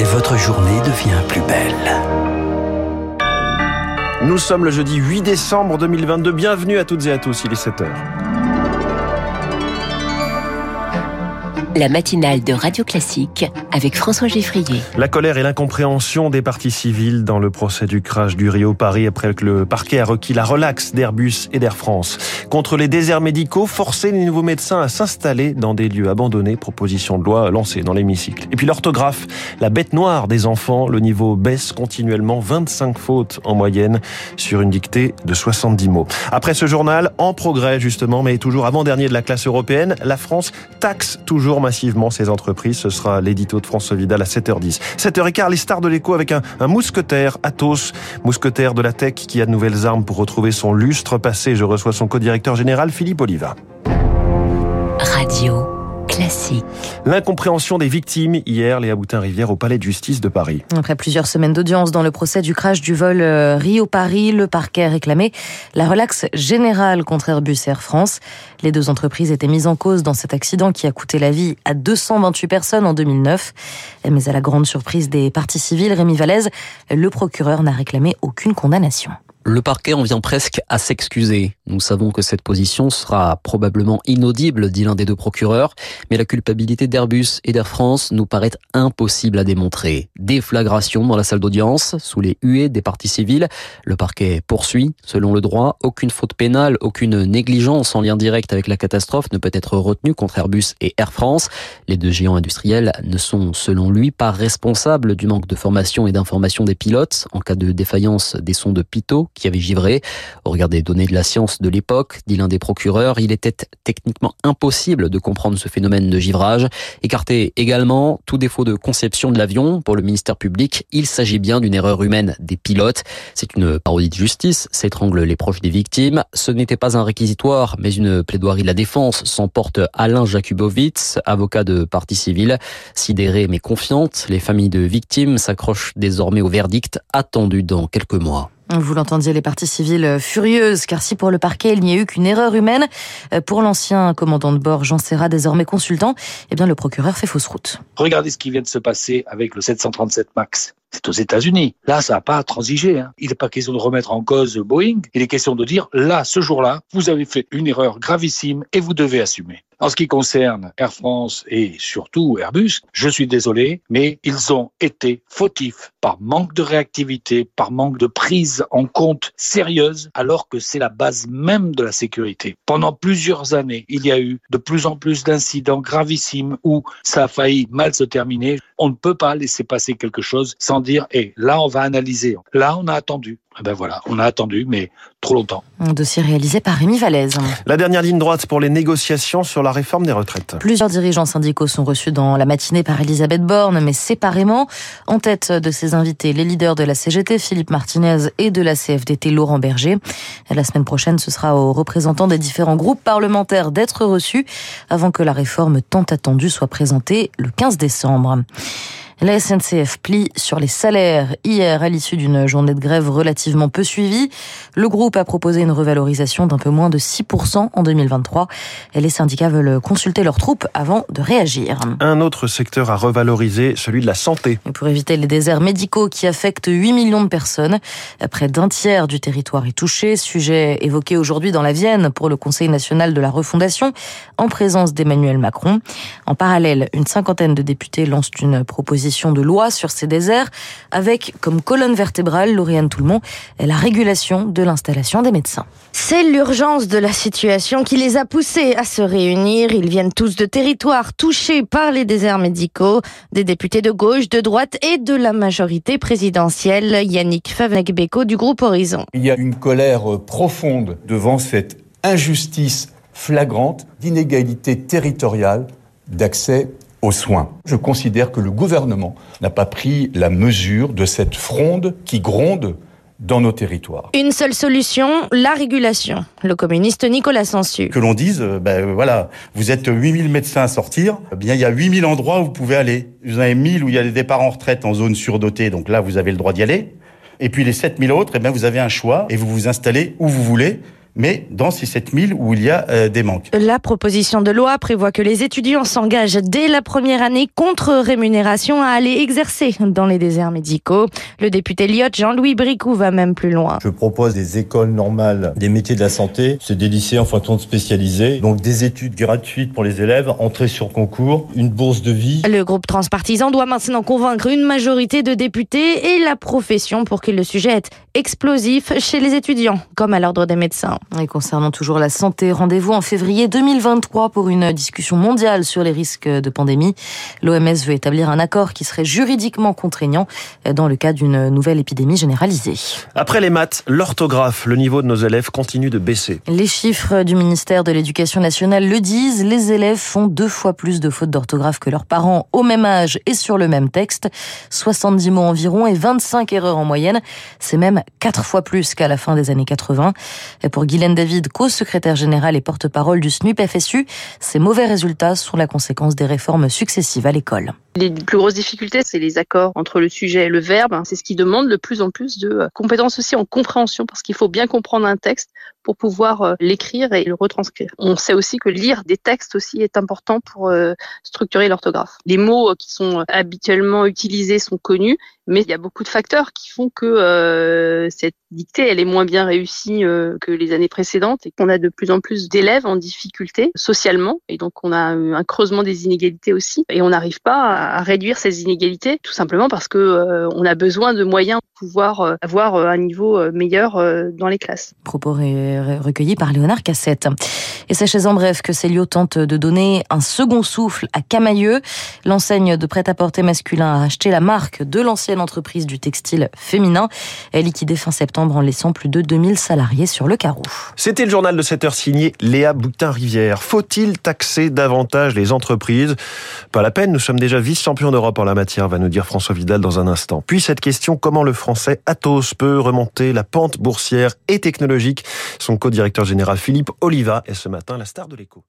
et votre journée devient plus belle. Nous sommes le jeudi 8 décembre 2022. Bienvenue à toutes et à tous, il est 7h. La matinale de Radio Classique avec François Geffrier. La colère et l'incompréhension des parties civiles dans le procès du crash du Rio Paris après que le parquet a requis la relaxe d'Airbus et d'Air France. Contre les déserts médicaux, forcer les nouveaux médecins à s'installer dans des lieux abandonnés, proposition de loi lancée dans l'hémicycle. Et puis l'orthographe, la bête noire des enfants, le niveau baisse continuellement, 25 fautes en moyenne sur une dictée de 70 mots. Après ce journal, en progrès justement, mais toujours avant-dernier de la classe européenne, la France taxe toujours massivement ces entreprises. Ce sera l'édito de François Vidal à 7h10. 7h15, les stars de l'écho avec un, un mousquetaire, Athos, mousquetaire de la tech qui a de nouvelles armes pour retrouver son lustre passé. Je reçois son co-directeur général, Philippe Oliva. Classique. L'incompréhension des victimes hier, Léa Boutin-Rivière au Palais de justice de Paris. Après plusieurs semaines d'audience dans le procès du crash du vol euh, Rio-Paris, le parquet a réclamé la relaxe générale contre Airbus Air France. Les deux entreprises étaient mises en cause dans cet accident qui a coûté la vie à 228 personnes en 2009. Mais à la grande surprise des parties civiles, Rémi Vallès, le procureur n'a réclamé aucune condamnation. Le parquet en vient presque à s'excuser. Nous savons que cette position sera probablement inaudible, dit l'un des deux procureurs, mais la culpabilité d'Airbus et d'Air France nous paraît impossible à démontrer. Déflagration dans la salle d'audience, sous les huées des parties civiles. Le parquet poursuit, selon le droit, aucune faute pénale, aucune négligence en lien direct avec la catastrophe ne peut être retenue contre Airbus et Air France. Les deux géants industriels ne sont, selon lui, pas responsables du manque de formation et d'information des pilotes en cas de défaillance des sons de Pitot qui avait givré. Au regard des données de la science de l'époque, dit l'un des procureurs, il était techniquement impossible de comprendre ce phénomène de givrage. Écarté également tout défaut de conception de l'avion pour le ministère public, il s'agit bien d'une erreur humaine des pilotes. C'est une parodie de justice, s'étrangle les proches des victimes. Ce n'était pas un réquisitoire, mais une plaidoirie de la défense, s'emporte Alain Jakubowicz, avocat de partie civile. Sidéré mais confiante, les familles de victimes s'accrochent désormais au verdict attendu dans quelques mois. Vous l'entendiez, les parties civiles furieuses, car si pour le parquet il n'y a eu qu'une erreur humaine, euh, pour l'ancien commandant de bord Jean Serra, désormais consultant, eh bien le procureur fait fausse route. Regardez ce qui vient de se passer avec le 737 MAX. C'est aux États-Unis. Là, ça n'a pas à transiger. Hein. Il n'est pas question de remettre en cause Boeing. Il est question de dire, là, ce jour-là, vous avez fait une erreur gravissime et vous devez assumer. En ce qui concerne Air France et surtout Airbus, je suis désolé, mais ils ont été fautifs par manque de réactivité, par manque de prise en compte sérieuse, alors que c'est la base même de la sécurité. Pendant plusieurs années, il y a eu de plus en plus d'incidents gravissimes où ça a failli mal se terminer. On ne peut pas laisser passer quelque chose sans dire, et eh, là, on va analyser. Là, on a attendu. Eh ben voilà, on a attendu, mais trop longtemps. Un dossier réalisé par Rémi Vallès. La dernière ligne droite pour les négociations sur la réforme des retraites. Plusieurs dirigeants syndicaux sont reçus dans la matinée par Elisabeth Borne, mais séparément. En tête de ses invités, les leaders de la CGT, Philippe Martinez, et de la CFDT, Laurent Berger. La semaine prochaine, ce sera aux représentants des différents groupes parlementaires d'être reçus avant que la réforme tant attendue soit présentée le 15 décembre. La SNCF plie sur les salaires hier à l'issue d'une journée de grève relativement peu suivie. Le groupe a proposé une revalorisation d'un peu moins de 6% en 2023 et les syndicats veulent consulter leurs troupes avant de réagir. Un autre secteur à revaloriser, celui de la santé. pour éviter les déserts médicaux qui affectent 8 millions de personnes, près d'un tiers du territoire est touché. Sujet évoqué aujourd'hui dans la Vienne pour le Conseil national de la refondation en présence d'Emmanuel Macron. En parallèle, une cinquantaine de députés lancent une proposition de loi sur ces déserts avec comme colonne vertébrale, Lauriane Toulmont, la régulation de l'installation des médecins. C'est l'urgence de la situation qui les a poussés à se réunir. Ils viennent tous de territoires touchés par les déserts médicaux, des députés de gauche, de droite et de la majorité présidentielle. Yannick Favnek-Beko du groupe Horizon. Il y a une colère profonde devant cette injustice flagrante d'inégalité territoriale d'accès aux soins. Je considère que le gouvernement n'a pas pris la mesure de cette fronde qui gronde dans nos territoires. Une seule solution, la régulation. Le communiste Nicolas Sansu. Que l'on dise, euh, ben voilà, vous êtes 8000 médecins à sortir, eh bien il y a 8000 endroits où vous pouvez aller. Vous en avez 1000 où il y a des départs en retraite en zone surdotée, donc là vous avez le droit d'y aller. Et puis les 7000 autres, eh bien vous avez un choix et vous vous installez où vous voulez mais dans ces 7000 où il y a euh, des manques. La proposition de loi prévoit que les étudiants s'engagent dès la première année contre rémunération à aller exercer dans les déserts médicaux. Le député Lyotte Jean-Louis Bricou va même plus loin. Je propose des écoles normales des métiers de la santé, c'est des lycées en fonction de spécialisés, donc des études gratuites pour les élèves, entrée sur concours, une bourse de vie. Le groupe transpartisan doit maintenant convaincre une majorité de députés et la profession pour que le sujet est explosif chez les étudiants, comme à l'ordre des médecins. Et concernant toujours la santé, rendez-vous en février 2023 pour une discussion mondiale sur les risques de pandémie. L'OMS veut établir un accord qui serait juridiquement contraignant dans le cas d'une nouvelle épidémie généralisée. Après les maths, l'orthographe, le niveau de nos élèves continue de baisser. Les chiffres du ministère de l'Éducation nationale le disent, les élèves font deux fois plus de fautes d'orthographe que leurs parents au même âge et sur le même texte. 70 mots environ et 25 erreurs en moyenne. C'est même quatre fois plus qu'à la fin des années 80. Et pour Guylaine David, co-secrétaire générale et porte-parole du SNUP FSU, ces mauvais résultats sont la conséquence des réformes successives à l'école. Les plus grosses difficultés, c'est les accords entre le sujet et le verbe. C'est ce qui demande le plus en plus de compétences aussi en compréhension, parce qu'il faut bien comprendre un texte pour pouvoir euh, l'écrire et le retranscrire. On sait aussi que lire des textes aussi est important pour euh, structurer l'orthographe. Les mots qui sont habituellement utilisés sont connus, mais il y a beaucoup de facteurs qui font que euh, cette dictée, elle est moins bien réussie euh, que les années précédentes et qu'on a de plus en plus d'élèves en difficulté socialement. Et donc, on a un creusement des inégalités aussi. Et on n'arrive pas réduire ces inégalités, tout simplement parce que euh, on a besoin de moyens pour pouvoir avoir un niveau meilleur dans les classes. Propos recueillis par Léonard Cassette. Et c'est chez en bref que Célio tente de donner un second souffle à Camailleux. L'enseigne de prêt-à-porter masculin a racheté la marque de l'ancienne entreprise du textile féminin. Elle liquidée fin septembre en laissant plus de 2000 salariés sur le carreau. C'était le journal de cette heure signé Léa Boutin-Rivière. Faut-il taxer davantage les entreprises? Pas la peine, nous sommes déjà vice-champions d'Europe en la matière, va nous dire François Vidal dans un instant. Puis cette question, comment le français Athos peut remonter la pente boursière et technologique? Son co-directeur général Philippe Oliva est ce matin la star de l'écho.